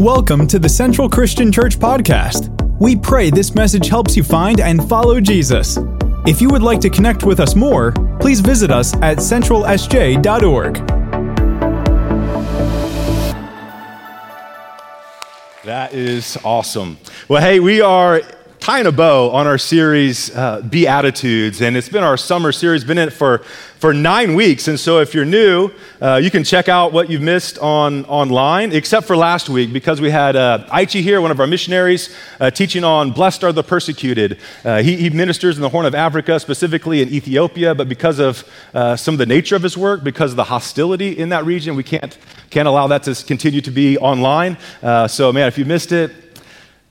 Welcome to the Central Christian Church Podcast. We pray this message helps you find and follow Jesus. If you would like to connect with us more, please visit us at centralsj.org. That is awesome. Well, hey, we are tying a bow on our series, uh, Beatitudes, and it's been our summer series, been in it for, for nine weeks. And so if you're new, uh, you can check out what you've missed on online, except for last week, because we had uh, Aichi here, one of our missionaries, uh, teaching on Blessed are the Persecuted. Uh, he, he, ministers in the Horn of Africa, specifically in Ethiopia, but because of uh, some of the nature of his work, because of the hostility in that region, we can't, can't allow that to continue to be online. Uh, so, man, if you missed it,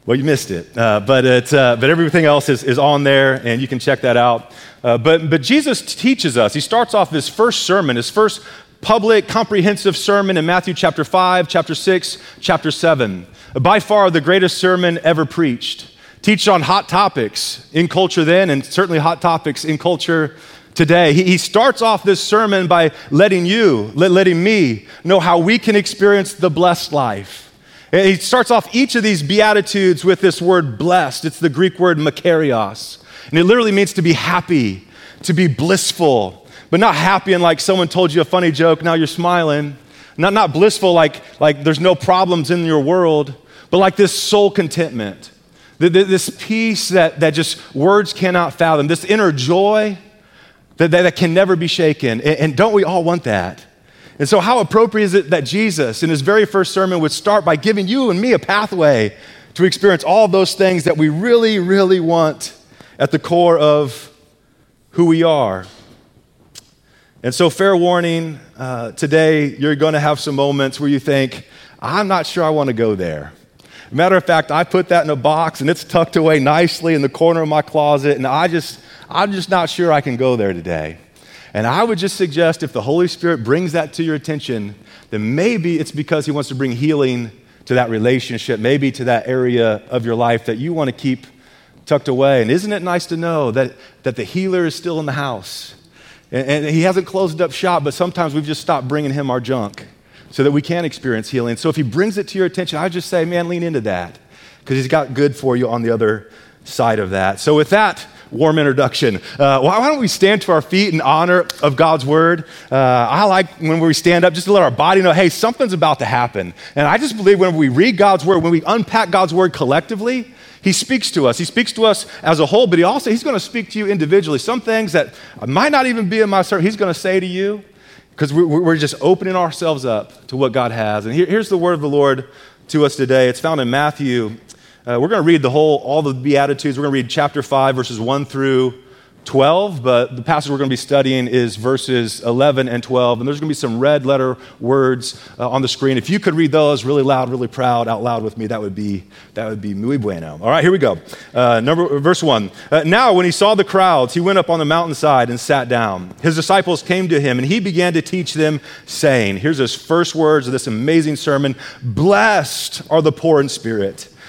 well, you missed it, uh, but, it, uh, but everything else is, is on there, and you can check that out. Uh, but, but Jesus teaches us. He starts off his first sermon, his first public, comprehensive sermon in Matthew chapter 5, chapter 6, chapter 7. By far the greatest sermon ever preached. Teach on hot topics in culture then, and certainly hot topics in culture today. He, he starts off this sermon by letting you, let, letting me know how we can experience the blessed life he starts off each of these Beatitudes with this word blessed. It's the Greek word makarios. And it literally means to be happy, to be blissful, but not happy and like someone told you a funny joke, now you're smiling. Not, not blissful like, like there's no problems in your world, but like this soul contentment, this peace that, that just words cannot fathom, this inner joy that, that, that can never be shaken. And, and don't we all want that? And so, how appropriate is it that Jesus, in his very first sermon, would start by giving you and me a pathway to experience all those things that we really, really want at the core of who we are? And so, fair warning uh, today, you're going to have some moments where you think, I'm not sure I want to go there. Matter of fact, I put that in a box and it's tucked away nicely in the corner of my closet, and I just, I'm just not sure I can go there today. And I would just suggest if the Holy Spirit brings that to your attention, then maybe it's because He wants to bring healing to that relationship, maybe to that area of your life that you want to keep tucked away. And isn't it nice to know that, that the healer is still in the house? And, and He hasn't closed up shop, but sometimes we've just stopped bringing Him our junk so that we can experience healing. So if He brings it to your attention, I just say, man, lean into that because He's got good for you on the other side of that. So with that, warm introduction. Uh, why, don't we stand to our feet in honor of God's word? Uh, I like when we stand up just to let our body know, hey, something's about to happen. And I just believe when we read God's word, when we unpack God's word collectively, he speaks to us. He speaks to us as a whole, but he also he's going to speak to you individually. Some things that might not even be in my sermon, he's going to say to you because we're just opening ourselves up to what God has. And here's the word of the Lord to us today. It's found in Matthew uh, we're going to read the whole, all the Beatitudes. We're going to read chapter 5, verses 1 through 12, but the passage we're going to be studying is verses 11 and 12. And there's going to be some red letter words uh, on the screen. If you could read those really loud, really proud, out loud with me, that would be, that would be muy bueno. All right, here we go. Uh, number, verse 1. Uh, now, when he saw the crowds, he went up on the mountainside and sat down. His disciples came to him, and he began to teach them, saying, Here's his first words of this amazing sermon Blessed are the poor in spirit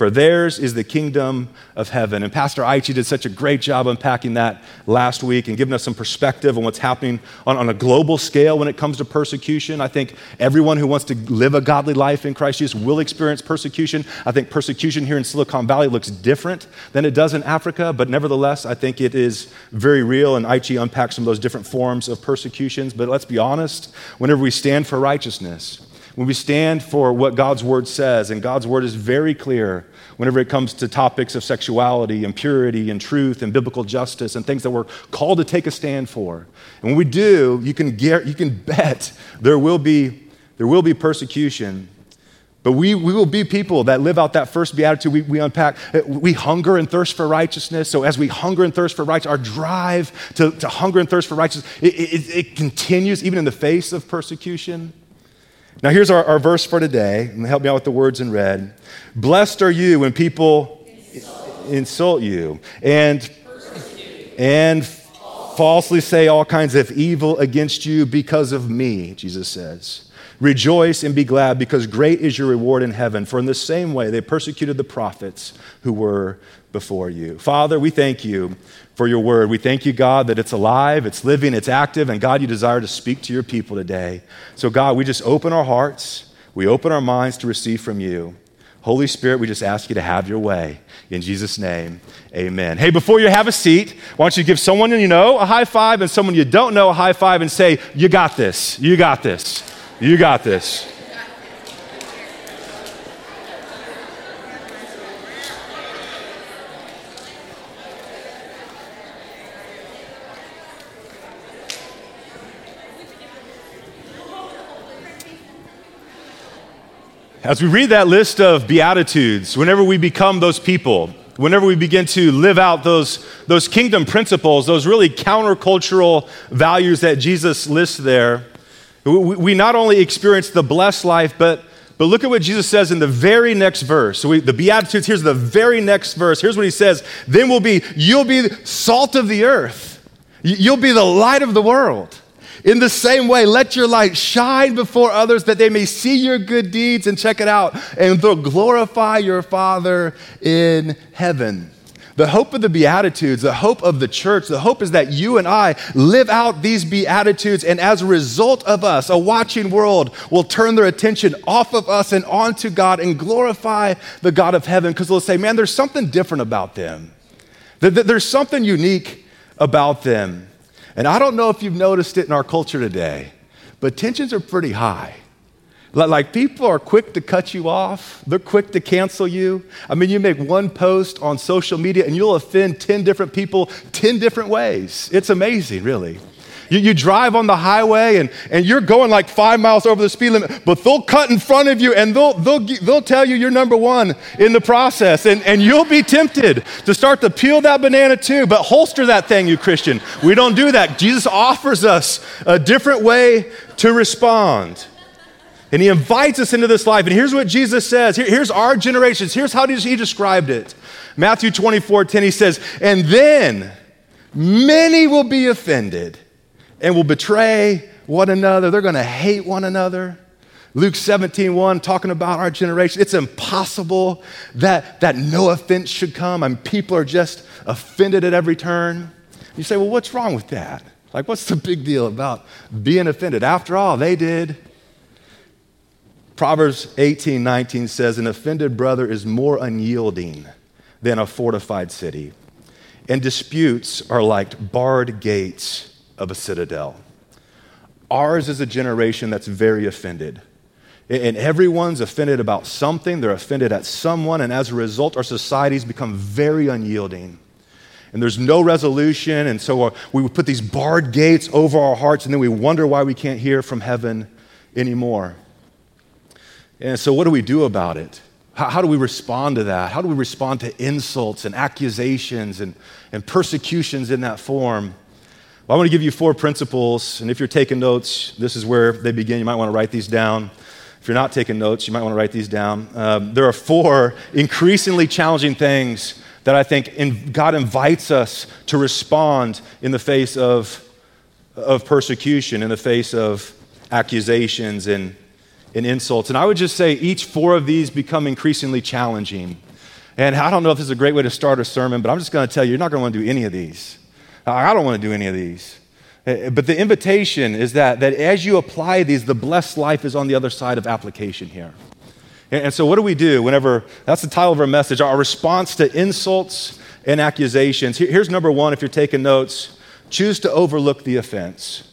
for theirs is the kingdom of heaven. And Pastor Aichi did such a great job unpacking that last week and giving us some perspective on what's happening on, on, a global scale when it comes to persecution. I think everyone who wants to live a godly life in Christ Jesus will experience persecution. I think persecution here in Silicon Valley looks different than it does in Africa, but nevertheless, I think it is very real. And Aichi unpacks some of those different forms of persecutions. But let's be honest, whenever we stand for righteousness, when we stand for what God's word says, and God's word is very clear whenever it comes to topics of sexuality and purity and truth and biblical justice and things that we're called to take a stand for. And when we do, you can, get, you can bet there will be, there will be persecution. But we, we will be people that live out that first beatitude we, we unpack. We hunger and thirst for righteousness. So, as we hunger and thirst for righteousness, our drive to, to hunger and thirst for righteousness, it, it, it continues even in the face of persecution. Now, here's our, our verse for today, and help me out with the words in red. Blessed are you when people insult you and, and falsely say all kinds of evil against you because of me, Jesus says. Rejoice and be glad because great is your reward in heaven. For in the same way they persecuted the prophets who were before you. Father, we thank you for your word. We thank you, God, that it's alive, it's living, it's active, and God, you desire to speak to your people today. So, God, we just open our hearts, we open our minds to receive from you. Holy Spirit, we just ask you to have your way. In Jesus' name, amen. Hey, before you have a seat, why don't you give someone you know a high five and someone you don't know a high five and say, You got this, you got this. You got this. As we read that list of Beatitudes, whenever we become those people, whenever we begin to live out those, those kingdom principles, those really countercultural values that Jesus lists there, we not only experience the blessed life, but, but look at what Jesus says in the very next verse. So we, the Beatitudes, here's the very next verse. Here's what he says Then will be, you'll be salt of the earth, you'll be the light of the world. In the same way, let your light shine before others that they may see your good deeds and check it out, and they'll glorify your Father in heaven. The hope of the Beatitudes, the hope of the church, the hope is that you and I live out these Beatitudes, and as a result of us, a watching world will turn their attention off of us and onto God and glorify the God of heaven because they'll say, man, there's something different about them. There's something unique about them. And I don't know if you've noticed it in our culture today, but tensions are pretty high. Like people are quick to cut you off, they're quick to cancel you. I mean, you make one post on social media and you'll offend 10 different people 10 different ways. It's amazing, really. You, you drive on the highway and, and you're going like five miles over the speed limit, but they'll cut in front of you and they'll, they'll, they'll tell you you're number one in the process. And, and you'll be tempted to start to peel that banana too, but holster that thing, you Christian. We don't do that. Jesus offers us a different way to respond. And he invites us into this life. And here's what Jesus says. Here, here's our generations. Here's how he described it. Matthew 24, 10, he says, And then many will be offended and will betray one another. They're going to hate one another. Luke 17, 1, talking about our generation. It's impossible that, that no offense should come. I mean, people are just offended at every turn. You say, well, what's wrong with that? Like, what's the big deal about being offended? After all, they did. Proverbs 18 19 says, An offended brother is more unyielding than a fortified city, and disputes are like barred gates of a citadel. Ours is a generation that's very offended. And everyone's offended about something, they're offended at someone, and as a result, our societies become very unyielding. And there's no resolution, and so uh, we put these barred gates over our hearts, and then we wonder why we can't hear from heaven anymore. And so, what do we do about it? How, how, do we respond to that? How do we respond to insults and accusations and, and persecutions in that form? Well, I want to give you four principles, and if you're taking notes, this is where they begin. You might want to write these down. If you're not taking notes, you might want to write these down. Um, there are four increasingly challenging things that I think in, God invites us to respond in the face of, of persecution, in the face of accusations and and insults. And I would just say each four of these become increasingly challenging. And I don't know if this is a great way to start a sermon, but I'm just going to tell you, you're not going to want to do any of these. I don't want to do any of these. Eh, but the invitation is that, that as you apply these, the blessed life is on the other side of application here. And so, what do we do whenever that's the title of our message? Our response to insults and accusations. Here's number one if you're taking notes choose to overlook the offense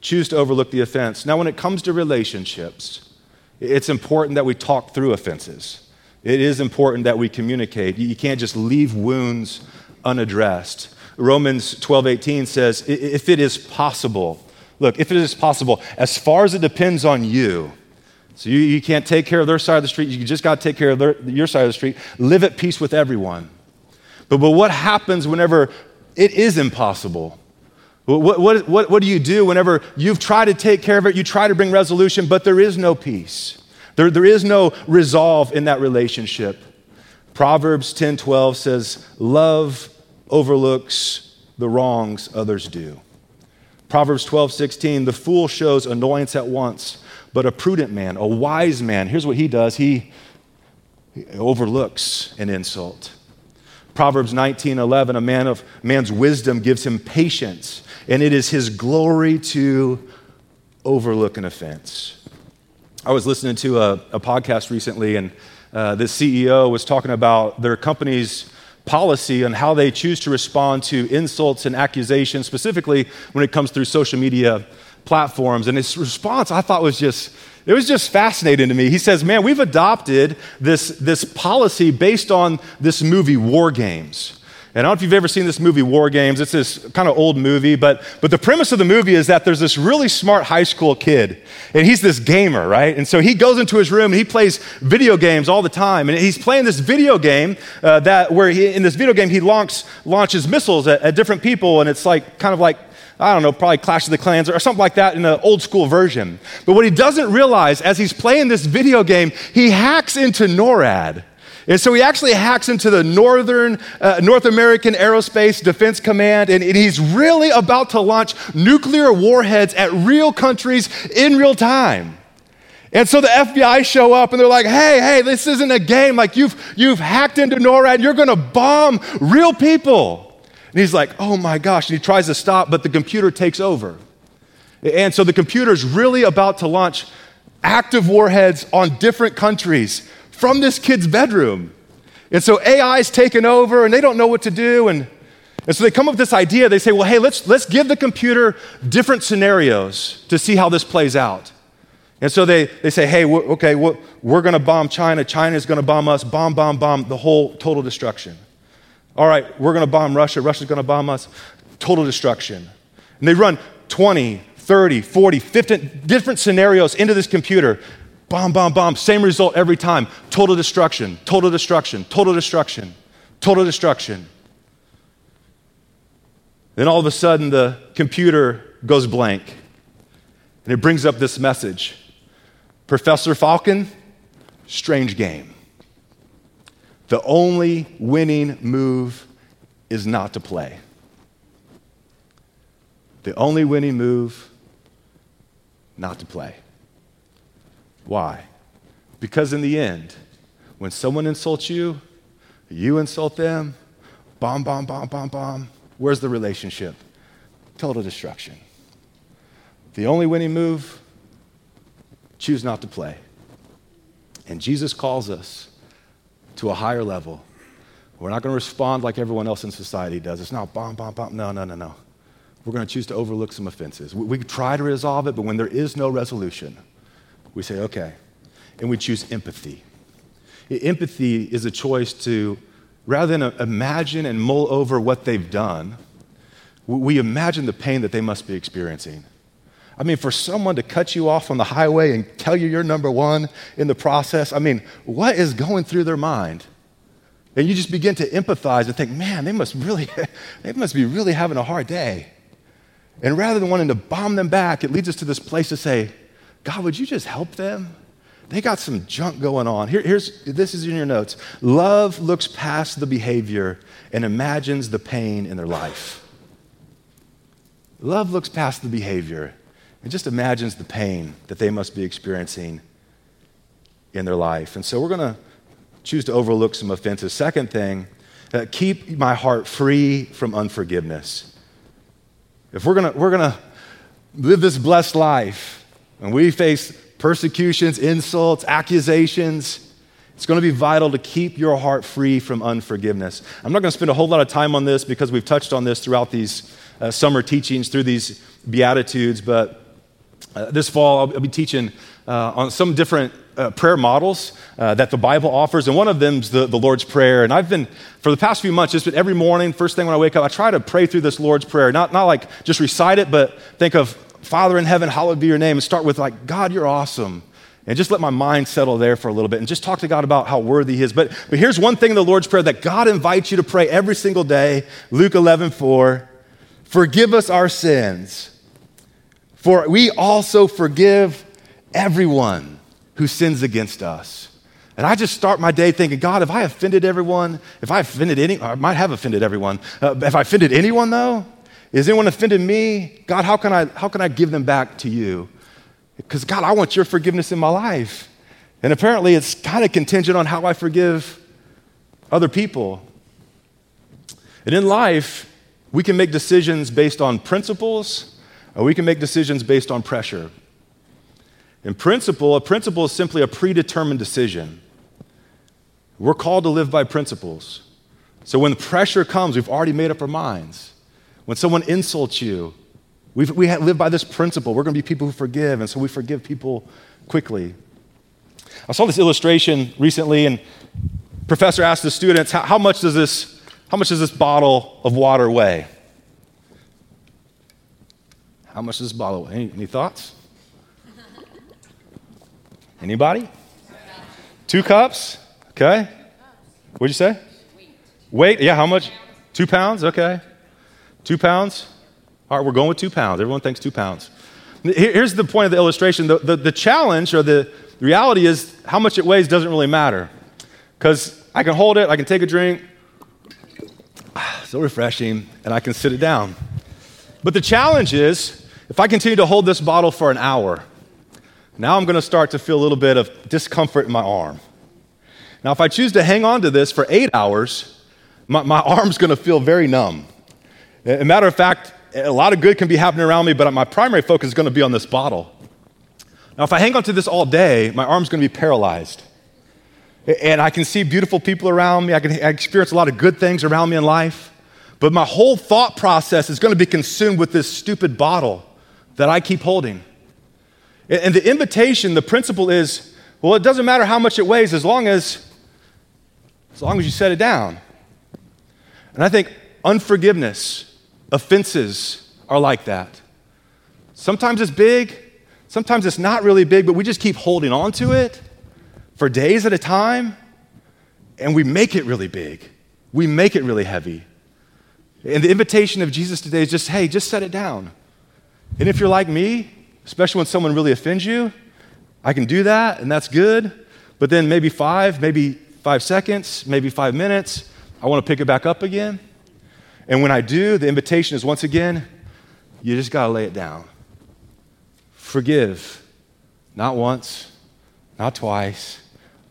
choose to overlook the offense. Now, when it comes to relationships, it's important that we talk through offenses. It is important that we communicate. You can't just leave wounds unaddressed. Romans 12:18 says, if it is possible, look, if it is possible, as far as it depends on you, so you, you can't take care of their side of the street, you just got to take care of their, your side of the street, live at peace with everyone. But, but what happens whenever it is impossible? What, what, what, what do you do whenever you've tried to take care of it, you try to bring resolution, but there is no peace? There, there is no resolve in that relationship. Proverbs 10:12 says, "Love overlooks the wrongs others do." Proverbs 12:16, "The fool shows annoyance at once, but a prudent man, a wise man, here's what he does, he, he overlooks an insult." Proverbs 19:11, "A man of man's wisdom gives him patience, and it is his glory to overlook an offense." I was listening to a, a podcast recently, and uh, the CEO was talking about their company's policy on how they choose to respond to insults and accusations, specifically when it comes through social media platforms. And his response, I thought, was just it was just fascinating to me. He says, Man, we've adopted this, this policy based on this movie, War Games. And I don't know if you've ever seen this movie, War Games. It's this kind of old movie, but, but the premise of the movie is that there's this really smart high school kid, and he's this gamer, right? And so he goes into his room and he plays video games all the time. And he's playing this video game uh, that where he, in this video game he launch, launches missiles at, at different people, and it's like kind of like I don't know, probably Clash of the Clans or something like that in an old school version. But what he doesn't realize as he's playing this video game, he hacks into NORAD. And so he actually hacks into the Northern, uh, North American Aerospace Defense Command, and, and he's really about to launch nuclear warheads at real countries in real time. And so the FBI show up and they're like, hey, hey, this isn't a game. Like you've, you've hacked into NORAD you're going to bomb real people. And he's like, oh my gosh. And he tries to stop, but the computer takes over. And so the computer's really about to launch active warheads on different countries from this kid's bedroom. And so AI's taken over and they don't know what to do. And, and so they come up with this idea. They say, well, hey, let's, let's give the computer different scenarios to see how this plays out. And so they, they say, hey, okay, we're, we're going to bomb China. China's going to bomb us. Bomb, bomb, bomb, the whole total destruction. All right, we're going to bomb Russia. Russia's going to bomb us. Total destruction. And they run 20, 30, 40, 50 different scenarios into this computer. Bomb, bomb, bomb. Same result every time. Total destruction, total destruction, total destruction, total destruction. Then all of a sudden, the computer goes blank. And it brings up this message Professor Falken, strange game. The only winning move is not to play. The only winning move, not to play. Why? Because in the end, when someone insults you, you insult them, bomb, bomb, bomb, bomb, bomb, where's the relationship? Total destruction. The only winning move, choose not to play. And Jesus calls us to a higher level. We're not going to respond like everyone else in society does. It's not bomb, bomb, bomb. No, no, no, no. We're going to choose to overlook some offenses. We, we try to resolve it, but when there is no resolution, we say, okay. And we choose empathy. Empathy is a choice to, rather than uh, imagine and mull over what they've done, we imagine the pain that they must be experiencing. I mean, for someone to cut you off on the highway and tell you you're number one in the process, I mean, what is going through their mind? And you just begin to empathize and think, man, they must really, they must be really having a hard day. And rather than wanting to bomb them back, it leads us to this place to say, God, would you just help them? They got some junk going on. Here, here's this is in your notes. Love looks past the behavior and imagines the pain in their life. Love looks past the behavior and just imagines the pain that they must be experiencing in their life. And so we're going to choose to overlook some offenses. Second thing, uh, keep my heart free from unforgiveness. If we're going to we're going to live this blessed life, and we face persecutions, insults, accusations, it's going to be vital to keep your heart free from unforgiveness. I'm not going to spend a whole lot of time on this because we've touched on this throughout these uh, summer teachings, through these Beatitudes, but uh, this fall I'll, I'll be teaching uh, on some different uh, prayer models uh, that the Bible offers, and one of them is the, the Lord's Prayer. And I've been, for the past few months, just been every morning, first thing when I wake up, I try to pray through this Lord's Prayer. Not, not like just recite it, but think of Father in heaven, hallowed be your name, and start with, like, God, you're awesome. And just let my mind settle there for a little bit and just talk to God about how worthy He is. But, but here's one thing in the Lord's Prayer that God invites you to pray every single day Luke 11, 4. Forgive us our sins, for we also forgive everyone who sins against us. And I just start my day thinking, God, if I offended everyone, if I offended any, I might have offended everyone. Uh, if I offended anyone, though, is anyone offended me? God, how can I, how can I give them back to you? Because, God, I want your forgiveness in my life. And apparently, it's kind of contingent on how I forgive other people. And in life, we can make decisions based on principles, Uh, we can make decisions based on pressure. In principle, a principle is simply a predetermined decision. We're called to live by principles. So when the pressure comes, we've already made up our minds. When someone insults you, We've, we live by this principle. We're going to be people who forgive, and so we forgive people quickly. I saw this illustration recently, and professor asked the students, how, how, much does this, how much does this bottle of water weigh? How much does this bottle weigh? Any, any thoughts? Anybody? Two cups? Okay. What'd you say? Weight. Yeah, how much? Two pounds? Okay. Two pounds? All right, we're going with two pounds. Everyone thinks two pounds. Here's the point of the illustration the, the, the challenge or the reality is how much it weighs doesn't really matter. Because I can hold it, I can take a drink, ah, so refreshing, and I can sit it down. But the challenge is if I continue to hold this bottle for an hour, now I'm going to start to feel a little bit of discomfort in my arm. Now, if I choose to hang on to this for eight hours, my, my arm's going to feel very numb. As a matter of fact, a lot of good can be happening around me, but my primary focus is going to be on this bottle. Now, if I hang on to this all day, my arm's going to be paralyzed. And I can see beautiful people around me. I can experience a lot of good things around me in life. But my whole thought process is going to be consumed with this stupid bottle that I keep holding. And the invitation, the principle is well, it doesn't matter how much it weighs as long as, as long as you set it down. And I think unforgiveness Offenses are like that. Sometimes it's big, sometimes it's not really big, but we just keep holding on to it for days at a time, and we make it really big. We make it really heavy. And the invitation of Jesus today is just hey, just set it down. And if you're like me, especially when someone really offends you, I can do that, and that's good. But then maybe five, maybe five seconds, maybe five minutes, I want to pick it back up again. And when I do, the invitation is once again, you just got to lay it down. Forgive, not once, not twice,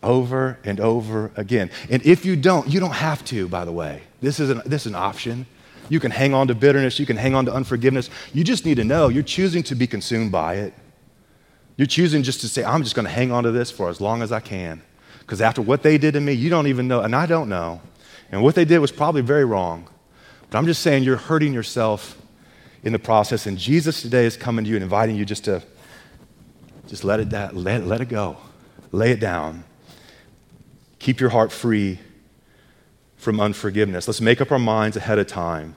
over and over again. And if you don't, you don't have to, by the way. This is an, this is an option. You can hang on to bitterness, you can hang on to unforgiveness. You just need to know you're choosing to be consumed by it. You're choosing just to say, I'm just going to hang on to this for as long as I can. Because after what they did to me, you don't even know, and I don't know. And what they did was probably very wrong. But I'm just saying you're hurting yourself in the process. And Jesus today is coming to you and inviting you just to just let it, let, let it go. Lay it down. Keep your heart free from unforgiveness. Let's make up our minds ahead of time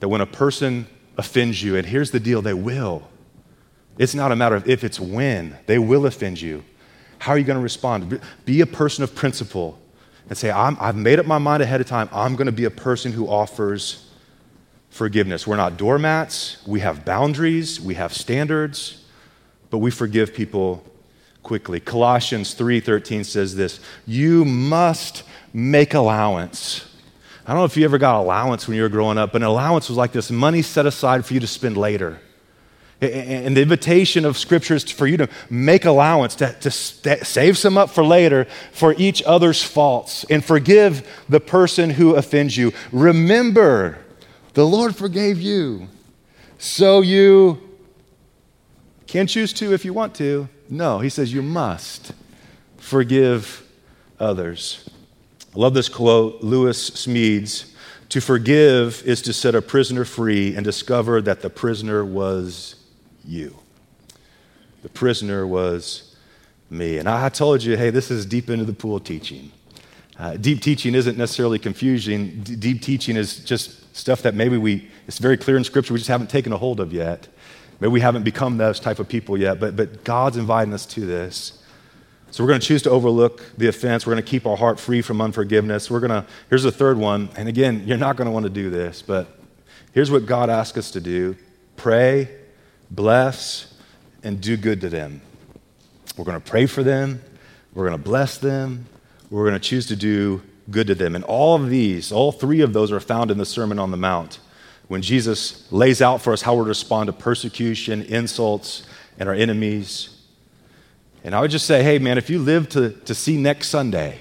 that when a person offends you, and here's the deal, they will. It's not a matter of if, it's when. They will offend you. How are you going to respond? Be a person of principle and say, i have made up my mind ahead of time. I'm going to be a person who offers forgiveness. We're not doormats, we have boundaries, we have standards, but we forgive people quickly. Colossians 3:13 says this, "You must make allowance." I don't know if you ever got allowance when you were growing up, but an allowance was like this money set aside for you to spend later. And the invitation of Scripture is for you to make allowance, to, to save some up for later for each other's faults and forgive the person who offends you. Remember the Lord forgave you. So you can choose to if you want to. No, he says you must forgive others. I love this quote, Lewis Smedes. To forgive is to set a prisoner free and discover that the prisoner was you. The prisoner was me. And I told you, hey, this is deep into the pool teaching. Uh, deep teaching isn't necessarily confusing. D- deep teaching is just stuff that maybe we, it's very clear in Scripture, we just haven't taken a hold of yet. Maybe we haven't become those type of people yet, but, but God's inviting us to this. So we're going to choose to overlook the offense. We're going to keep our heart free from unforgiveness. We're going to, here's the third one. And again, you're not going to want to do this, but here's what God asks us to do pray, bless, and do good to them. We're going to pray for them. We're going to bless them. we're going to choose to do good to them. And all of these, all three of those are found in the Sermon on the Mount when Jesus lays out for us how we're to respond to persecution, insults, and our enemies. And I would just say, hey, man, if you live to, to see next Sunday,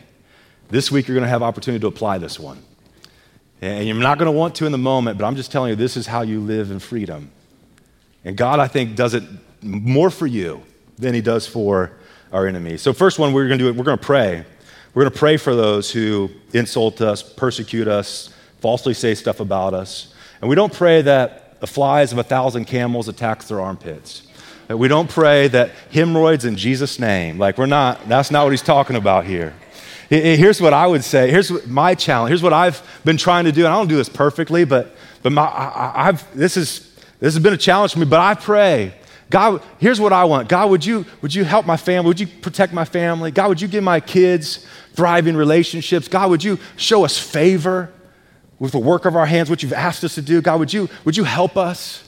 this week you're going to have opportunity to apply this one. And you're not going to want to in the moment, but I'm just telling you, this is how you live in freedom. And God, I think, does it more for you than He does for our enemies. So, first one, we're going to do it, we're going to pray. We're going to pray for those who insult us, persecute us, falsely say stuff about us. And we don't pray that the flies of a thousand camels attacks their armpits. That we don't pray that hemorrhoids in Jesus' name. Like, we're not, that's not what he's talking about here. Here's what I would say. Here's my challenge. Here's what I've been trying to do. And I don't do this perfectly, but, but my, I, I've, this, is, this has been a challenge for me. But I pray, God, here's what I want. God, would you, would you help my family? Would you protect my family? God, would you give my kids thriving relationships? God, would you show us favor with the work of our hands, what you've asked us to do? God, would you, would you help us?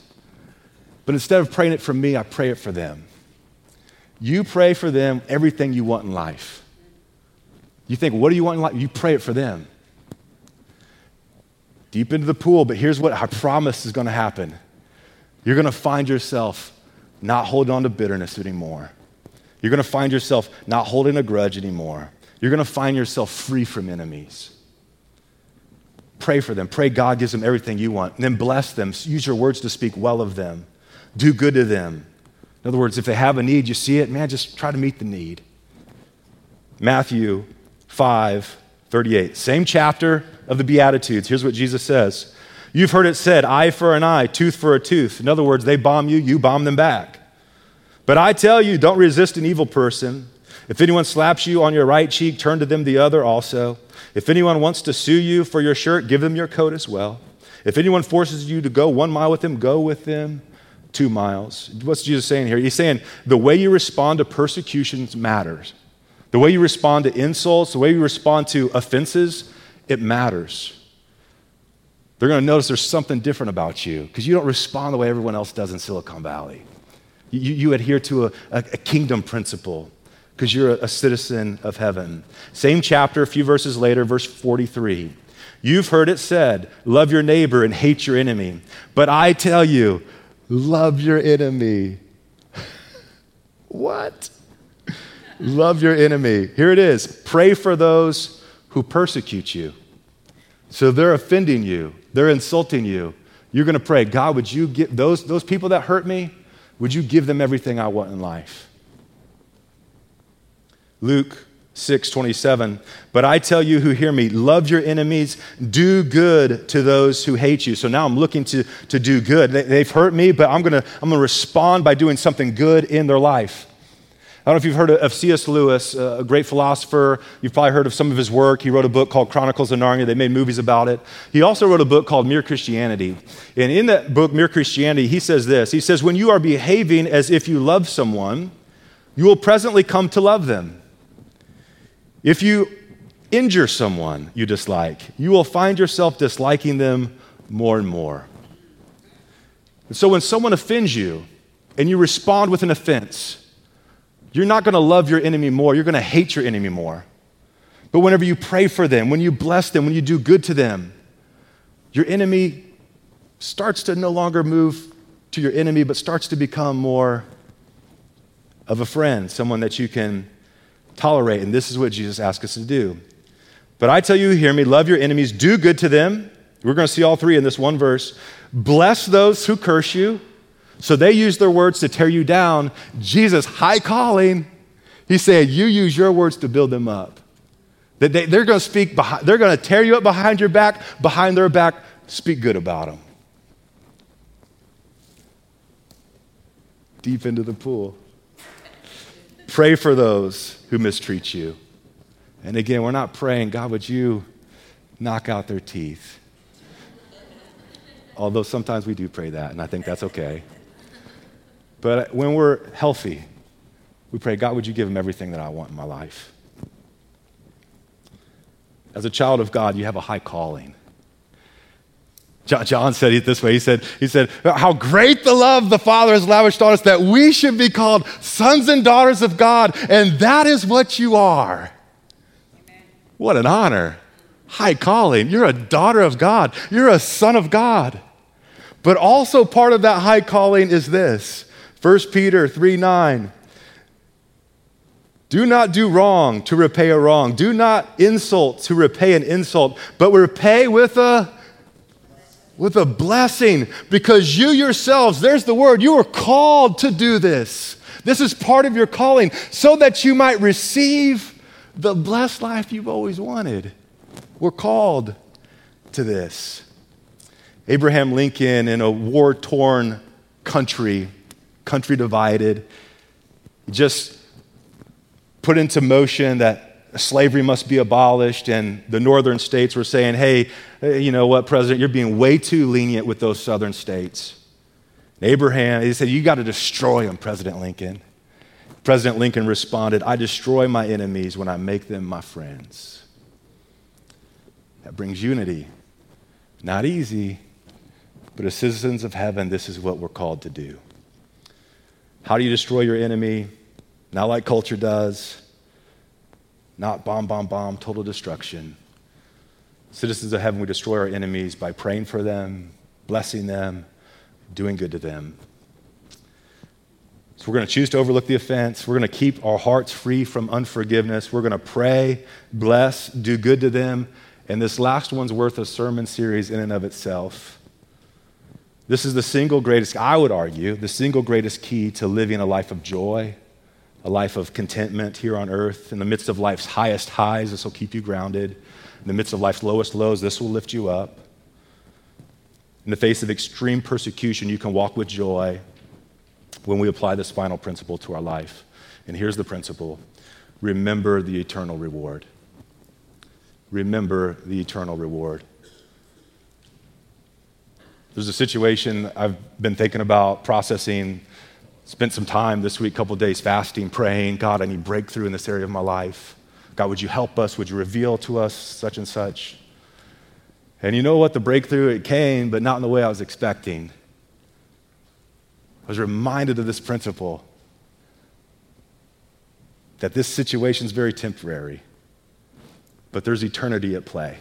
But instead of praying it for me, I pray it for them. You pray for them everything you want in life. You think, what do you want in life? You pray it for them. Deep into the pool, but here's what I promise is going to happen. You're going to find yourself not holding on to bitterness anymore. You're going to find yourself not holding a grudge anymore. You're going to find yourself free from enemies. Pray for them. Pray God gives them everything you want. And then bless them. Use your words to speak well of them. Do good to them. In other words, if they have a need, you see it, man, just try to meet the need. Matthew 5 38. Same chapter of the Beatitudes. Here's what Jesus says You've heard it said, eye for an eye, tooth for a tooth. In other words, they bomb you, you bomb them back. But I tell you, don't resist an evil person. If anyone slaps you on your right cheek, turn to them the other also. If anyone wants to sue you for your shirt, give them your coat as well. If anyone forces you to go one mile with them, go with them two miles. What's Jesus saying here? He's saying the way you respond to persecutions matters. The way you respond to insults, the way you respond to offenses, it matters. They're going to notice there's something different about you because you don't respond the way everyone else does in Silicon Valley. You, you adhere to a, a, a kingdom principle because you're a, a citizen of heaven. Same chapter, a few verses later, verse 43. You've heard it said, love your neighbor and hate your enemy. But I tell you, love your enemy. what? Love your enemy. Here it is pray for those who persecute you. So they're offending you, they're insulting you. You're going to pray, God, would you give those, those people that hurt me, would you give them everything I want in life? Luke 6 27. But I tell you who hear me, love your enemies, do good to those who hate you. So now I'm looking to, to do good. They, have hurt me, but I'm going to I'm going to respond by doing something good in their life. I don't know if you've heard of C.S. Lewis, a great philosopher. You've probably heard of some of his work. He wrote a book called Chronicles of Narnia. They made movies about it. He also wrote a book called Mere Christianity. And in that book, Mere Christianity, he says this He says, When you are behaving as if you love someone, you will presently come to love them. If you injure someone you dislike, you will find yourself disliking them more and more. And so when someone offends you and you respond with an offense, you're not going to love your enemy more, you're going to hate your enemy more. But whenever you pray for them, when you bless them, when you do good to them, your enemy starts to no longer move to your enemy, but starts to become more of a friend, someone that you can tolerate. And this is what Jesus asks us to do. But I tell you, hear me, love your enemies, do good to them. We're going to see all three in this one verse. Bless those who curse you. So they use their words to tear you down. Jesus, high calling, he said, You use your words to build them up. That they, they're going to speak, behind, they're going to tear you up behind your back, behind their back, speak good about them. Deep into the pool. Pray for those who mistreat you. And again, we're not praying, God, would you knock out their teeth? Although sometimes we do pray that, and I think that's okay. But when we're healthy, we pray, God, would you give them everything that I want in my life? As a child of God, you have a high calling. John said it this way. He said, he said, How great the love the Father has lavished on us that we should be called sons and daughters of God, and that is what you are. Amen. What an honor. High calling. You're a daughter of God, you're a son of God. But also, part of that high calling is this 1 Peter 3 9. Do not do wrong to repay a wrong. Do not insult to repay an insult, but repay with a with a blessing because you yourselves, there's the word, you were called to do this. This is part of your calling so that you might receive the blessed life you've always wanted. We're called to this. Abraham Lincoln, in a war torn country, country divided, just put into motion that slavery must be abolished, and the northern states were saying, hey, uh, you know what, President, you're being way too lenient with those southern states. And Abraham, he said, you got to destroy them, President Lincoln. President Lincoln responded, I destroy my enemies when I make them my friends. That brings unity. Not easy, but as citizens of heaven, this is what we're called to do. How do you destroy your enemy? Not like culture does, not bomb, bomb, bomb, total destruction. Citizens of heaven, we destroy our enemies by praying for them, blessing them, doing good to them. So we're going to choose to overlook the offense. We're going to keep our hearts free from unforgiveness. We're going to pray, bless, do good to them. And this last one's worth a sermon series in and of itself. This is the single greatest, I would argue, the single greatest key to living a life of joy, a life of contentment here on earth. In the midst of life's highest highs, this will keep you grounded. In the midst of life's lowest lows, this will lift you up. In the face of extreme persecution, you can walk with joy when we apply this final principle to our life. And here's the principle remember the eternal reward. Remember the eternal reward. There's a situation I've been thinking about, processing, spent some time this week, couple days fasting, praying, God, I need breakthrough in this area of my life. God, would you help us? Would you reveal to us such and such? And you know what? The breakthrough, it came, but not in the way I was expecting. I was reminded of this principle that this situation is very temporary, but there's eternity at play.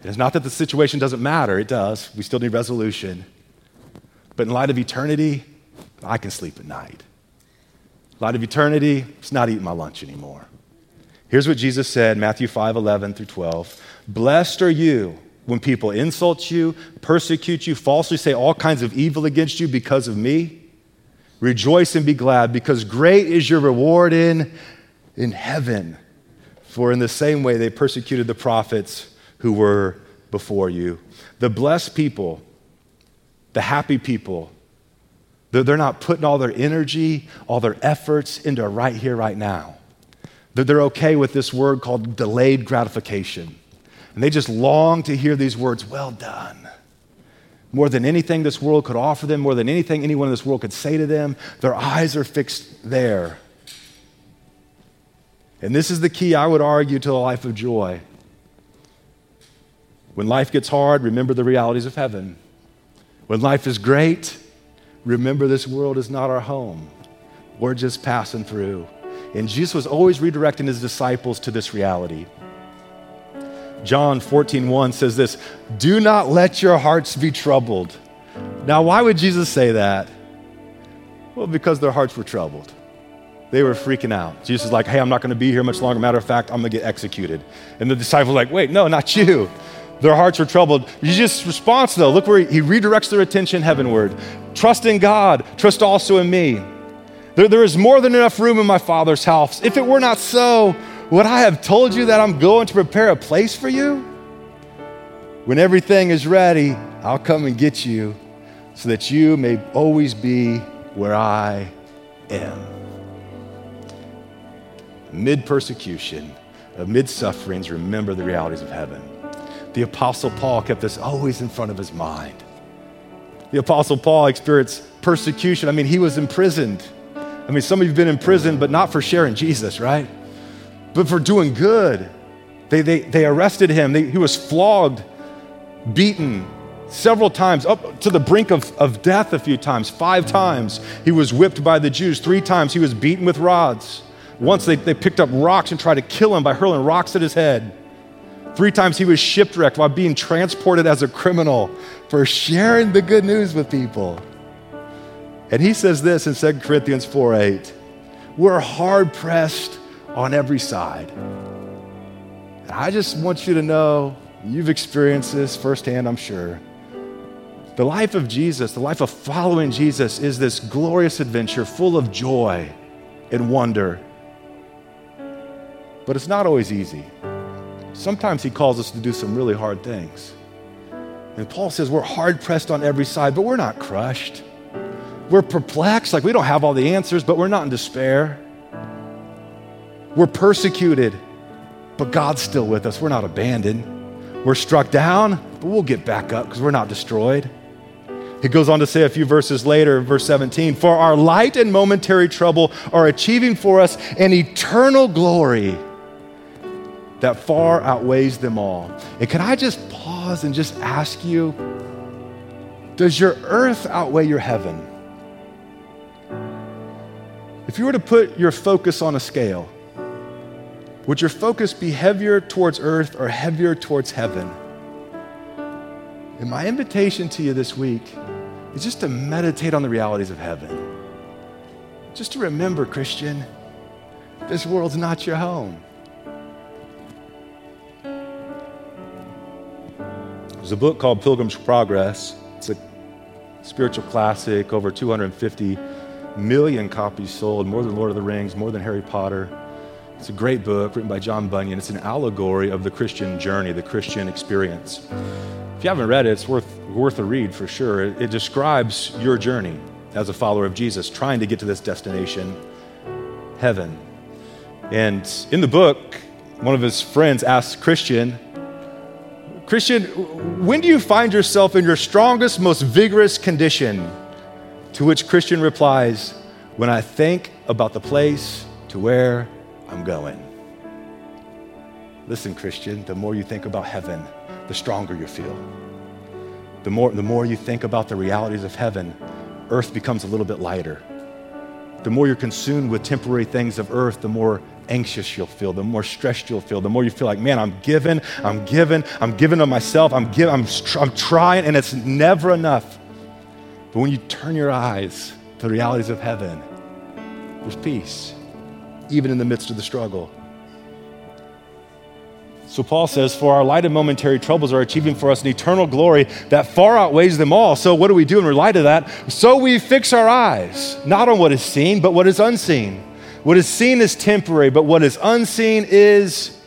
And it's not that the situation doesn't matter, it does. We still need resolution. But in light of eternity, I can sleep at night. Light of eternity, it's not eating my lunch anymore. Here's what Jesus said, Matthew 5 11 through 12. Blessed are you when people insult you, persecute you, falsely say all kinds of evil against you because of me. Rejoice and be glad, because great is your reward in, in heaven. For in the same way they persecuted the prophets who were before you. The blessed people, the happy people, they're not putting all their energy, all their efforts into right here, right now. They're okay with this word called delayed gratification. And they just long to hear these words, well done. More than anything this world could offer them, more than anything anyone in this world could say to them, their eyes are fixed there. And this is the key, I would argue, to a life of joy. When life gets hard, remember the realities of heaven. When life is great, remember this world is not our home. We're just passing through. And Jesus was always redirecting his disciples to this reality. John 14, 1 says this Do not let your hearts be troubled. Now, why would Jesus say that? Well, because their hearts were troubled. They were freaking out. Jesus is like, Hey, I'm not going to be here much longer. Matter of fact, I'm going to get executed. And the disciples like, Wait, no, not you. Their hearts are troubled. Jesus' response, though, look where he, he redirects their attention heavenward. Trust in God, trust also in me. There, there is more than enough room in my Father's house. If it were not so, would I have told you that I'm going to prepare a place for you? When everything is ready, I'll come and get you so that you may always be where I am. Mid persecution, amid sufferings, remember the realities of heaven. The Apostle Paul kept this always in front of his mind. The Apostle Paul experienced persecution. I mean, he was imprisoned. I mean, some of you have been in prison, but not for sharing Jesus, right? But for doing good. They, they, they arrested him. They, he was flogged, beaten several times, up to the brink of, of death a few times. Five times he was whipped by the Jews. Three times he was beaten with rods. Once they, they picked up rocks and tried to kill him by hurling rocks at his head. Three times he was shipwrecked while being transported as a criminal for sharing the good news with people. And he says this in 2 Corinthians 4 8 We're hard pressed on every side. And I just want you to know you've experienced this firsthand, I'm sure. The life of Jesus, the life of following Jesus, is this glorious adventure full of joy and wonder. But it's not always easy. Sometimes he calls us to do some really hard things. And Paul says we're hard pressed on every side, but we're not crushed. We're perplexed, like we don't have all the answers, but we're not in despair. We're persecuted, but God's still with us. We're not abandoned. We're struck down, but we'll get back up because we're not destroyed. He goes on to say a few verses later, verse 17, For our light and momentary trouble are achieving for us an eternal glory that far outweighs them all. And can I just pause and just ask you, does your earth outweigh your heaven? If you were to put your focus on a scale, would your focus be heavier towards earth or heavier towards heaven? And my invitation to you this week is just to meditate on the realities of heaven. Just to remember, Christian, this world's not your home. There's a book called Pilgrim's Progress. It's a spiritual classic, over 250 million copies sold, more than Lord of the Rings, more than Harry Potter. It's a great book written by John Bunyan. It's an allegory of the Christian journey, the Christian experience. If you haven't read it, it's worth, worth a read for sure. It, it describes your journey as a follower of Jesus, trying to get to this destination, heaven. And in the book, one of his friends asks Christian, Christian, when do you find yourself in your strongest, most vigorous condition? To which Christian replies, When I think about the place to where I'm going. Listen, Christian, the more you think about heaven, the stronger you feel. The more, the more you think about the realities of heaven, earth becomes a little bit lighter. The more you're consumed with temporary things of earth, the more anxious you'll feel, the more stressed you'll feel, the more you feel like, man, I'm giving, I'm giving, I'm giving of myself, I'm giving, I'm, I'm trying, and it's never enough. But when you turn your eyes to the realities of heaven, there's peace even in the midst of the struggle. So Paul says, For our light and momentary troubles are achieving for us an eternal glory that far outweighs them all. So what do we do in light of that? So we fix our eyes, not on what is seen, but what is unseen. What is seen is temporary, but what is unseen is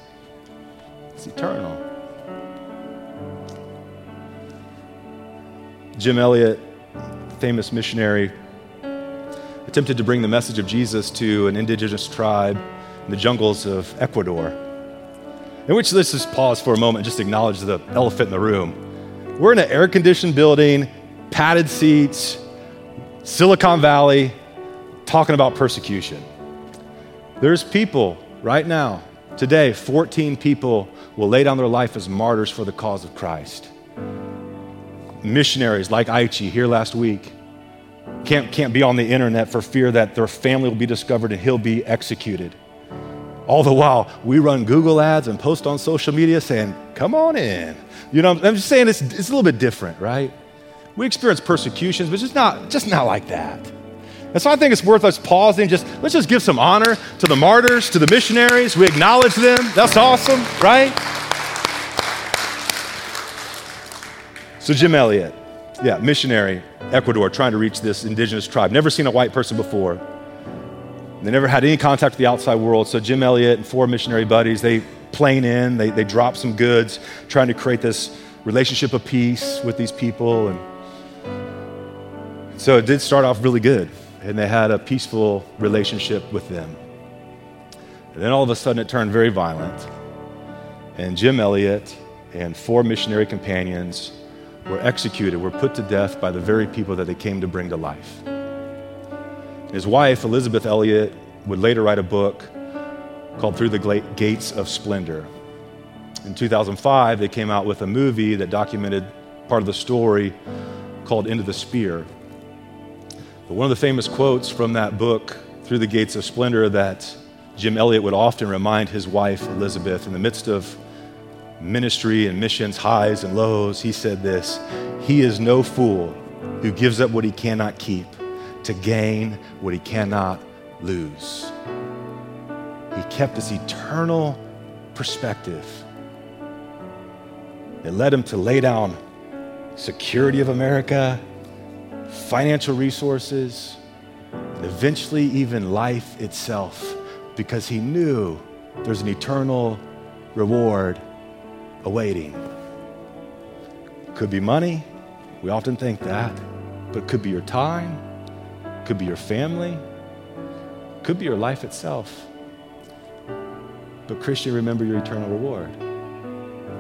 it's eternal. Jim Elliot, famous missionary, attempted to bring the message of Jesus to an indigenous tribe in the jungles of Ecuador. In which let's just pause for a moment and just acknowledge the elephant in the room. We're in an air conditioned building, padded seats, Silicon Valley, talking about persecution. There's people right now, today, 14 people will lay down their life as martyrs for the cause of Christ. Missionaries like Aichi here last week can't, can't be on the internet for fear that their family will be discovered and he'll be executed. All the while, we run Google ads and post on social media saying, come on in. You know, I'm just saying it's, it's a little bit different, right? We experience persecutions, but just not, just not like that. And so I think it's worth us pausing. Just let's just give some honor to the martyrs, to the missionaries. We acknowledge them. That's awesome, right? So Jim Elliot, yeah, missionary, Ecuador, trying to reach this indigenous tribe. Never seen a white person before. They never had any contact with the outside world. So Jim Elliot and four missionary buddies, they plane in, they, they drop some goods, trying to create this relationship of peace with these people. And so it did start off really good. And they had a peaceful relationship with them. And then all of a sudden it turned very violent. And Jim Elliot and four missionary companions were executed, were put to death by the very people that they came to bring to life. His wife, Elisabeth Elliot, would later write a book called Through the Gates of Splendor. In 2005, they came out with a movie that documented part of the story called End of the Spear. But one of the famous quotes from that book, Through the Gates of Splendor, that Jim Elliot would often remind his wife, Elisabeth, in the midst of ministry and missions, highs and lows, he said this He is no fool who gives up what he cannot keep to gain what he cannot lose. He kept this eternal perspective. It led him to lay down security of America, financial resources, and eventually even life itself, because he knew there's an eternal reward awaiting. Could be money, we often think that, but it could be your time, could be your family, could be your life itself. But, Christian, remember your eternal reward.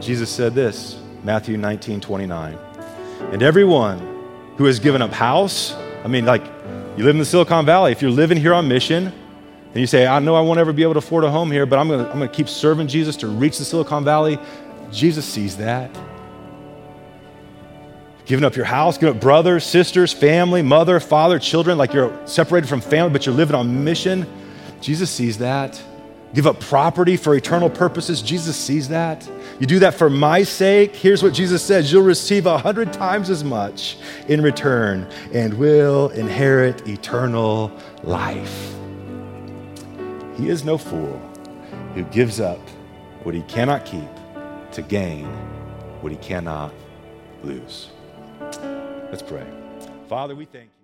Jesus said this, Matthew 19, 29. And everyone who has given up house, I mean, like, you live in the Silicon Valley, if you're living here on mission, and you say, I know I won't ever be able to afford a home here, but I'm gonna, I'm gonna keep serving Jesus to reach the Silicon Valley, Jesus sees that. Giving up your house, giving up brothers, sisters, family, mother, father, children, like you're separated from family, but you're living on mission. Jesus sees that. Give up property for eternal purposes. Jesus sees that. You do that for my sake. Here's what Jesus says you'll receive a hundred times as much in return and will inherit eternal life. He is no fool who gives up what he cannot keep to gain what he cannot lose. Let's pray. Father, we thank you.